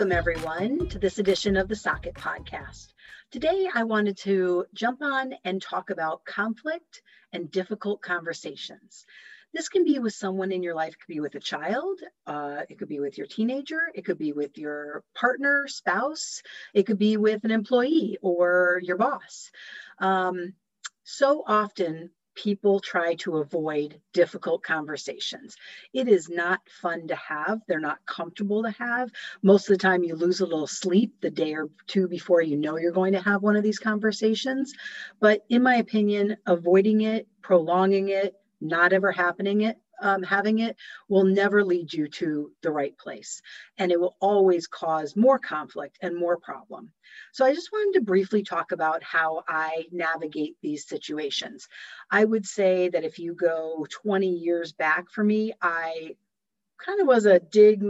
Welcome, everyone, to this edition of the Socket Podcast. Today, I wanted to jump on and talk about conflict and difficult conversations. This can be with someone in your life, it could be with a child, uh, it could be with your teenager, it could be with your partner, spouse, it could be with an employee or your boss. Um, so often, people try to avoid difficult conversations. It is not fun to have. They're not comfortable to have. Most of the time, you lose a little sleep the day or two before you know you're going to have one of these conversations. But in my opinion, avoiding it, prolonging it, not ever happening it um, having it will never lead you to the right place. And it will always cause more conflict and more problem. So I just wanted to briefly talk about how I navigate these situations. I would say that if you go 20 years back for me, I kind of was a dig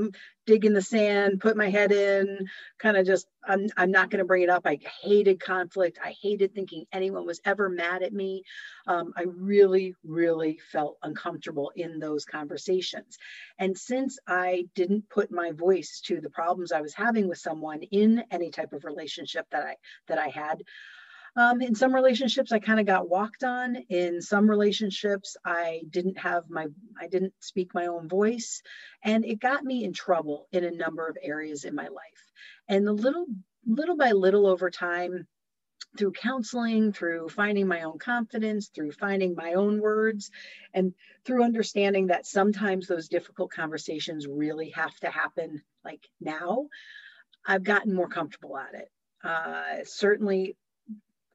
dig in the sand put my head in kind of just i'm, I'm not going to bring it up. I hated conflict. I hated thinking anyone was ever mad at me. Um, i really really felt uncomfortable in those conversations. And since i didn't put my voice to the problems i was having with someone in any type of relationship that i that i had um, in some relationships, I kind of got walked on. In some relationships, I didn't have my, I didn't speak my own voice, and it got me in trouble in a number of areas in my life. And the little, little by little over time, through counseling, through finding my own confidence, through finding my own words, and through understanding that sometimes those difficult conversations really have to happen like now, I've gotten more comfortable at it. Uh, certainly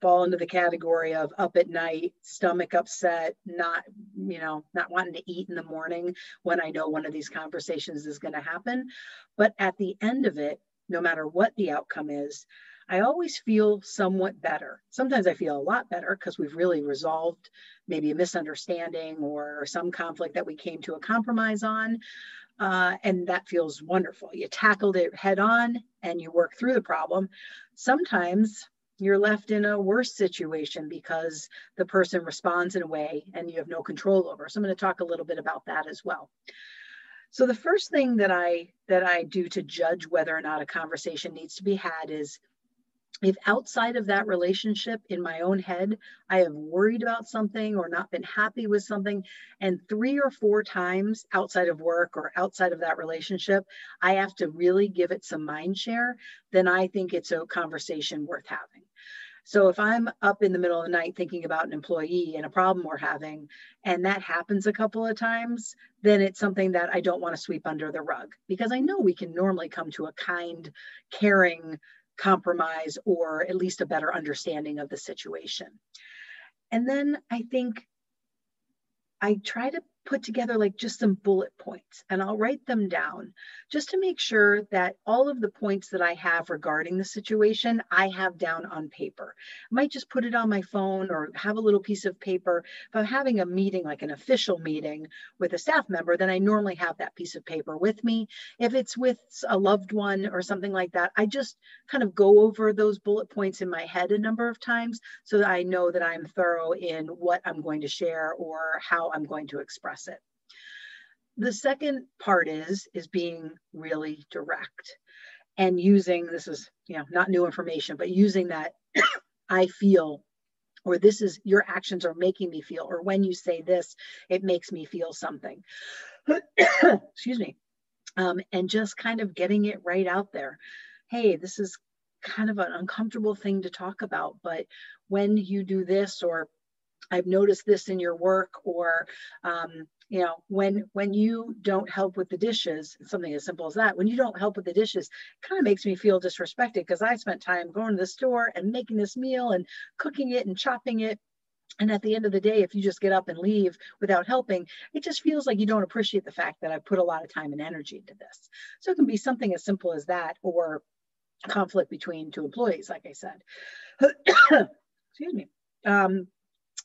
fall into the category of up at night, stomach upset, not, you know, not wanting to eat in the morning when I know one of these conversations is going to happen. But at the end of it, no matter what the outcome is, I always feel somewhat better. Sometimes I feel a lot better because we've really resolved maybe a misunderstanding or some conflict that we came to a compromise on. Uh, and that feels wonderful. You tackled it head on and you work through the problem. Sometimes you're left in a worse situation because the person responds in a way and you have no control over. So I'm going to talk a little bit about that as well. So the first thing that I that I do to judge whether or not a conversation needs to be had is if outside of that relationship in my own head i have worried about something or not been happy with something and three or four times outside of work or outside of that relationship i have to really give it some mind share then i think it's a conversation worth having. So if i'm up in the middle of the night thinking about an employee and a problem we're having and that happens a couple of times then it's something that i don't want to sweep under the rug because i know we can normally come to a kind caring compromise or at least a better understanding of the situation. And then I think I try to put together like just some bullet points and I'll write them down just to make sure that all of the points that I have regarding the situation, I have down on paper. I might just put it on my phone or have a little piece of paper. If I'm having a meeting, like an official meeting with a staff member, then I normally have that piece of paper with me. If it's with a loved one or something like that, I just kind of go over those bullet points in my head a number of times so that I know that I'm thorough in what I'm going to share or how I'm going to express it. The second part is is being really direct and using this is you know not new information but using that I feel or this is your actions are making me feel or when you say this it makes me feel something. Excuse me. Um, and just kind of getting it right out there. Hey this is kind of an uncomfortable thing to talk about but when you do this or I've noticed this in your work, or um, you know, when when you don't help with the dishes, something as simple as that. When you don't help with the dishes, kind of makes me feel disrespected because I spent time going to the store and making this meal and cooking it and chopping it And at the end of the day, if you just get up and leave without helping, it just feels like you don't appreciate the fact that I put a lot of time and energy into this. So it can be something as simple as that or conflict between two employees, like I said. Excuse me. Um,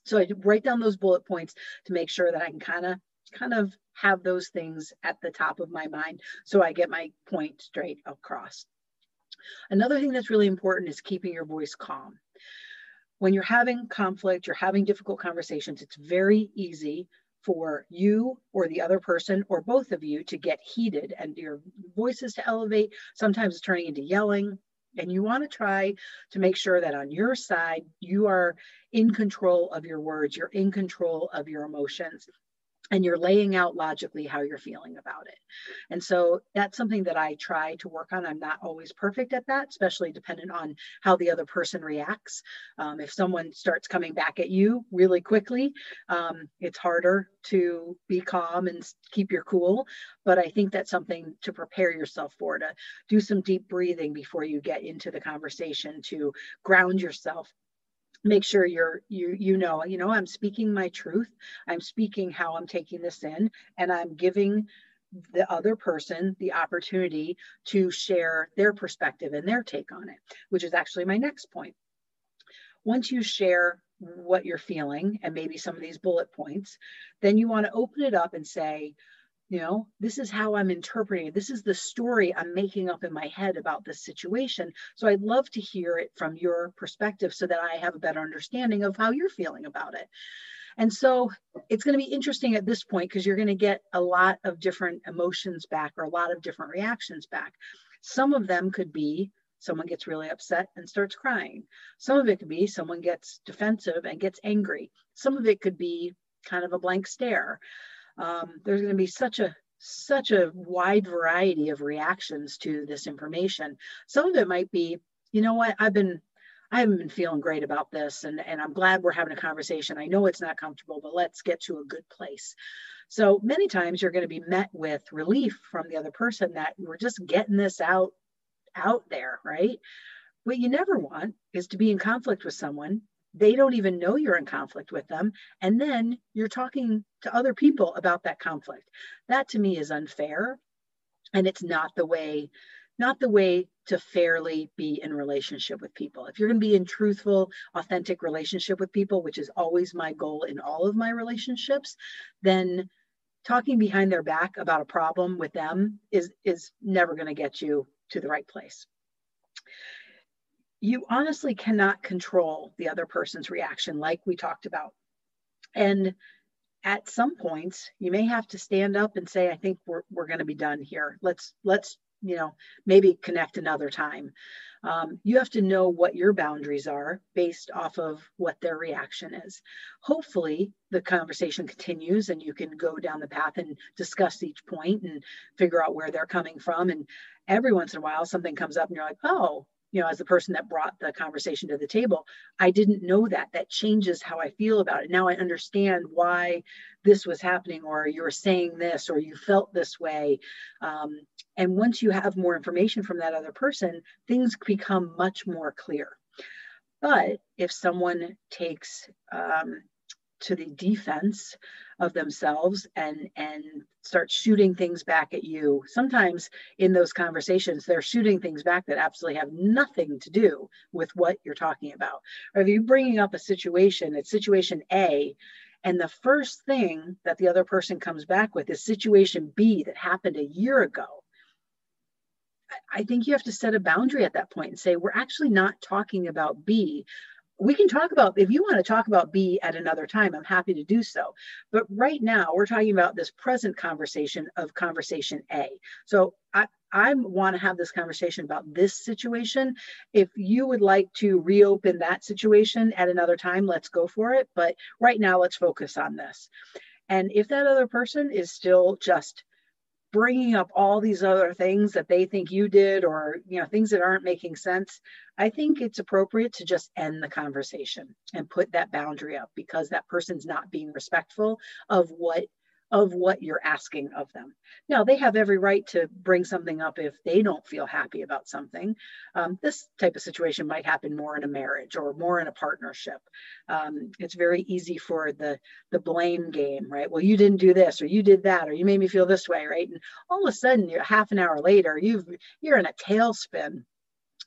so I write down those bullet points to make sure that I can kind of kind of have those things at the top of my mind so I get my point straight across. Another thing that's really important is keeping your voice calm. When you're having conflict, you're having difficult conversations, it's very easy for you or the other person or both of you to get heated and your voices to elevate. Sometimes it's turning into yelling. And you want to try to make sure that on your side, you are in control of your words, you're in control of your emotions, and you're laying out logically how you're feeling about it. And so that's something that I try to work on. I'm not always perfect at that, especially dependent on how the other person reacts. Um, if someone starts coming back at you really quickly, um, it's harder to be calm and keep your cool. But I think that's something to prepare yourself for, to do some deep breathing before you get into the conversation, to ground yourself make sure you're you you know you know i'm speaking my truth i'm speaking how i'm taking this in and i'm giving the other person the opportunity to share their perspective and their take on it which is actually my next point. Once you share what you're feeling and maybe some of these bullet points then you want to open it up and say you know this is how i'm interpreting it. This is the story i'm making up in my head about this situation. So i'd love to hear it from your perspective so that i have a better understanding of how you're feeling about it. And so it's going to be interesting at this point because you're going to get a lot of different emotions back or a lot of different reactions back. Some of them could be someone gets really upset and starts crying. Some of it could be someone gets defensive and gets angry. Some of it could be kind of a blank stare um, there's going to be such a such a wide variety of reactions to this information. Some of it might be, you know what, I've been I haven't been feeling great about this and, and I'm glad we're having a conversation. I know it's not comfortable, but let's get to a good place. So many times you're going to be met with relief from the other person that we're just getting this out out there, right? What you never want is to be in conflict with someone they don't even know you're in conflict with them and then you're talking to other people about that conflict. That to me is unfair and it's not the way not the way to fairly be in relationship with people. If you're going to be in truthful authentic relationship with people which is always my goal in all of my relationships then talking behind their back about a problem with them is is never going to get you to the right place you honestly cannot control the other person's reaction, like we talked about. And at some points, you may have to stand up and say, I think we're, we're going to be done here. Let's, let's, you know, maybe connect another time. Um, you have to know what your boundaries are based off of what their reaction is. Hopefully, the conversation continues and you can go down the path and discuss each point and figure out where they're coming from. And every once in a while, something comes up and you're like, oh, you know, as the person that brought the conversation to the table, I didn't know that. That changes how I feel about it. Now I understand why this was happening, or you were saying this, or you felt this way. Um, and once you have more information from that other person, things become much more clear. But if someone takes um, to the defense of themselves and and start shooting things back at you. Sometimes in those conversations they're shooting things back that absolutely have nothing to do with what you're talking about. Or if you're bringing up a situation it's situation a and the first thing that the other person comes back with is situation b that happened a year ago. I think you have to set a boundary at that point and say, we're actually not talking about B we can talk about if you want to talk about B at another time, I'm happy to do so. But right now, we're talking about this present conversation of conversation A. So I, I want to have this conversation about this situation. If you would like to reopen that situation at another time, let's go for it. But right now, let's focus on this. And if that other person is still just bringing up all these other things that they think you did or you know things that aren't making sense i think it's appropriate to just end the conversation and put that boundary up because that person's not being respectful of what of what you're asking of them. Now, they have every right to bring something up if they don't feel happy about something. Um, this type of situation might happen more in a marriage or more in a partnership. Um, it's very easy for the, the blame game, right? Well, you didn't do this or you did that or you made me feel this way, right? And all of a sudden, you're half an hour later, you've you're in a tailspin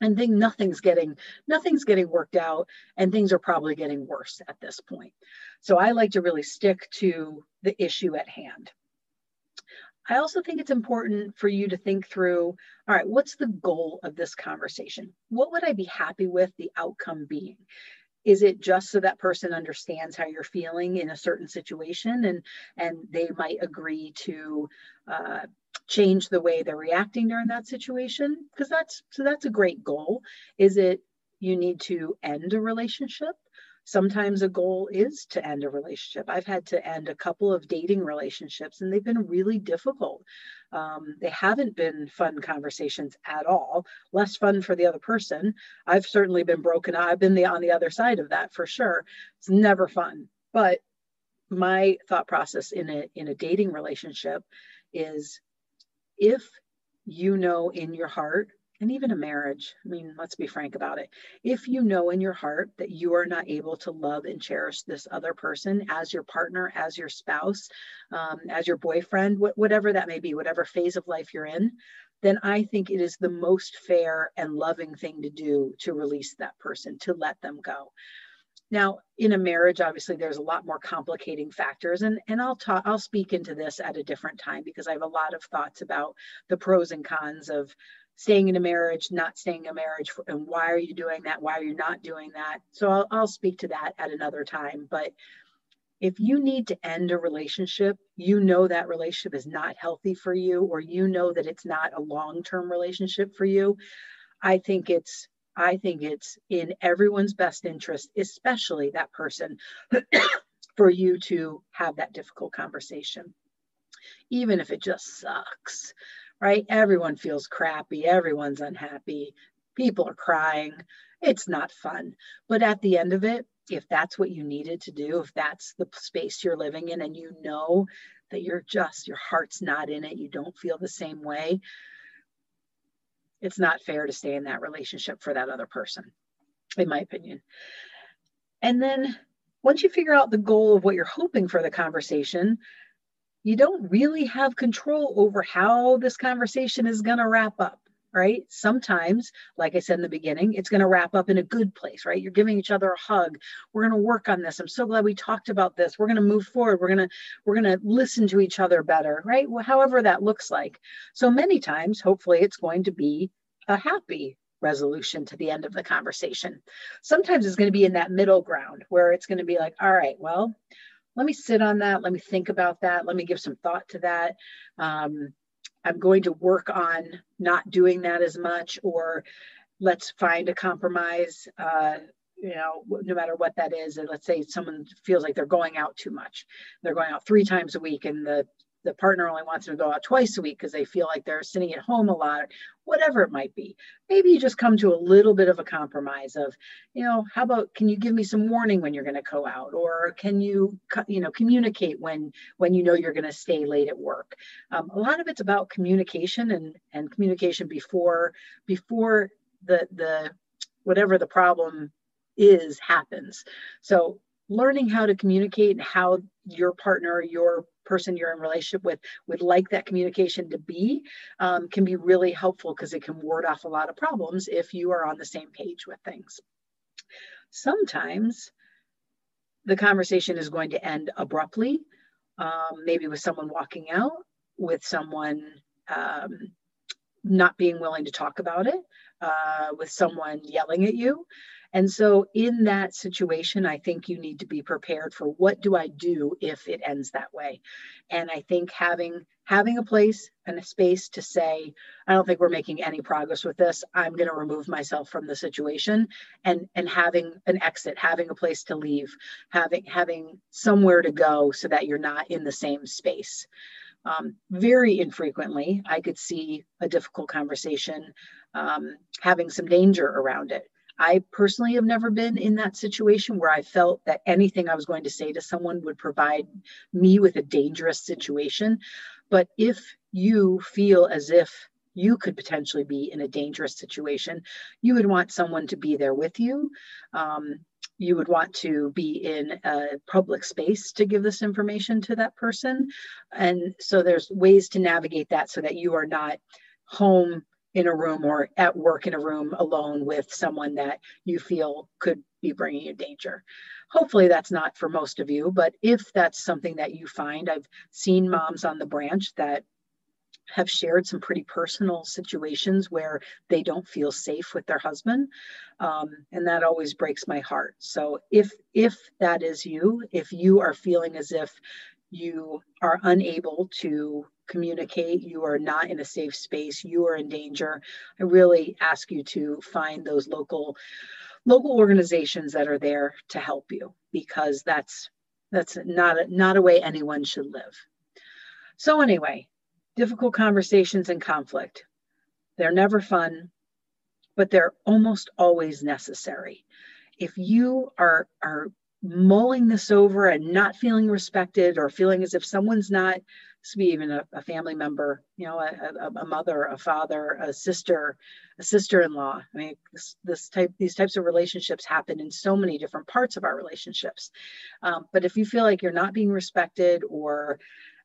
and think nothing's getting nothing's getting worked out and things are probably getting worse at this point. So i like to really stick to the issue at hand. I also think it's important for you to think through all right what's the goal of this conversation? What would i be happy with the outcome being? Is it just so that person understands how you're feeling in a certain situation and and they might agree to uh, change the way they're reacting during that situation? Because that's so that's a great goal. Is it you need to end a relationship? Sometimes a goal is to end a relationship. I've had to end a couple of dating relationships and they've been really difficult. Um, they haven't been fun conversations at all. Less fun for the other person. I've certainly been broken i've been the on the other side of that for sure. It's never fun. But my thought process in a in a dating relationship is if you know in your heart, and even a marriage, I mean, let's be frank about it. If you know in your heart that you are not able to love and cherish this other person as your partner, as your spouse, um, as your boyfriend, wh- whatever that may be, whatever phase of life you're in, then I think it is the most fair and loving thing to do to release that person, to let them go. Now, in a marriage, obviously, there's a lot more complicating factors, and and I'll talk, I'll speak into this at a different time because I have a lot of thoughts about the pros and cons of staying in a marriage, not staying in a marriage, and why are you doing that? Why are you not doing that? So I'll I'll speak to that at another time. But if you need to end a relationship, you know that relationship is not healthy for you, or you know that it's not a long-term relationship for you. I think it's I think it's in everyone's best interest, especially that person, for you to have that difficult conversation, even if it just sucks, right? Everyone feels crappy, everyone's unhappy, people are crying. It's not fun. But at the end of it, if that's what you needed to do, if that's the space you're living in, and you know that you're just, your heart's not in it, you don't feel the same way, it's not fair to stay in that relationship for that other person, in my opinion. And then once you figure out the goal of what you're hoping for the conversation, you don't really have control over how this conversation is going to wrap up right? Sometimes, like I said in the beginning, it's going to wrap up in a good place, right? You're giving each other a hug. We're going to work on this. I'm so glad we talked about this. We're going to move forward. We're going to we're going to listen to each other better, right? Well, however that looks like. So many times, hopefully it's going to be a happy resolution to the end of the conversation. Sometimes it's going to be in that middle ground where it's going to be like, all right, well, let me sit on that. Let me think about that. Let me give some thought to that. Um, I'm going to work on not doing that as much, or let's find a compromise. Uh, you know, no matter what that is. And let's say someone feels like they're going out too much. They're going out three times a week, and the the partner only wants them to go out twice a week because they feel like they're sitting at home a lot, whatever it might be. Maybe you just come to a little bit of a compromise of, you know, how about can you give me some warning when you're going to go out, or can you, you know, communicate when when you know you're going to stay late at work. Um, a lot of it's about communication and and communication before before the the whatever the problem is happens. So learning how to communicate and how your partner, your person you're in relationship with would like that communication to be um, can be really helpful because it can ward off a lot of problems if you are on the same page with things. Sometimes the conversation is going to end abruptly, um, maybe with someone walking out, with someone um, not being willing to talk about it, uh, with someone yelling at you. And so, in that situation, I think you need to be prepared for what do I do if it ends that way. And I think having having a place and a space to say, I don't think we're making any progress with this. I'm going to remove myself from the situation, and and having an exit, having a place to leave, having having somewhere to go, so that you're not in the same space. Um, very infrequently, I could see a difficult conversation um, having some danger around it I personally have never been in that situation where I felt that anything I was going to say to someone would provide me with a dangerous situation. But if you feel as if you could potentially be in a dangerous situation, you would want someone to be there with you. Um, you would want to be in a public space to give this information to that person. And so there's ways to navigate that so that you are not home in a room or at work in a room alone with someone that you feel could be bringing you danger. Hopefully, that's not for most of you, but if that's something that you find, I've seen moms on the branch that have shared some pretty personal situations where they don't feel safe with their husband um, and that always breaks my heart. So if if that is you if you are feeling as if you are unable to communicate you are not in a safe space you are in danger i really ask you to find those local local organizations that are there to help you because that's that's not a, not a way anyone should live. So anyway difficult conversations and conflict. They're never fun, but they're almost always necessary. If you are, are mulling this over and not feeling respected or feeling as if someone's not, this be even a, a family member, you know, a, a, mother, a father, a sister, a sister-in-law. I mean, this, this type, these types of relationships happen in so many different parts of our relationships. Um, but if you feel like you're not being respected or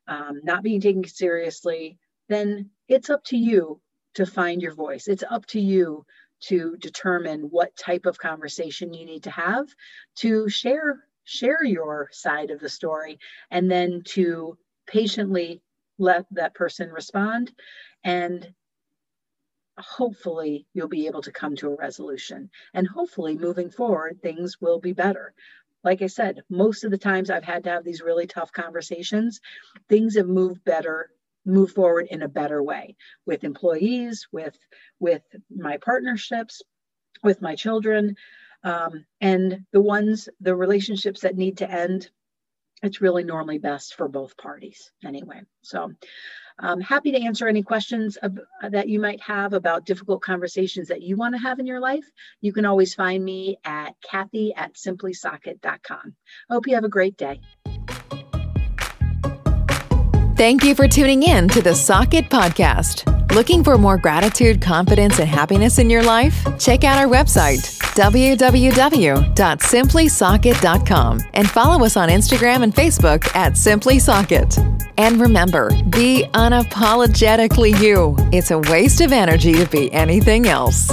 um, not being taken seriously, then it's up to you to find your voice. It's up to you to determine what type of conversation you need to have to share share your side of the story and then to patiently let that person respond. And hopefully you'll be able to come to a resolution. And hopefully moving forward things will be better like I said, most of the times I've had to have these really tough conversations, things have moved better, move forward in a better way with employees, with with my partnerships, with my children, um, and the ones, the relationships that need to end. It's really normally best for both parties anyway. So I'm happy to answer any questions of, that you might have about difficult conversations that you want to have in your life. You can always find me at Kathy at simplysocket.com. Hope you have a great day. Thank you for tuning in to the Socket Podcast. Looking for more gratitude, confidence, and happiness in your life? Check out our website, www.simplysocket.com, and follow us on Instagram and Facebook at Simply Socket. And remember, be unapologetically you. It's a waste of energy to be anything else.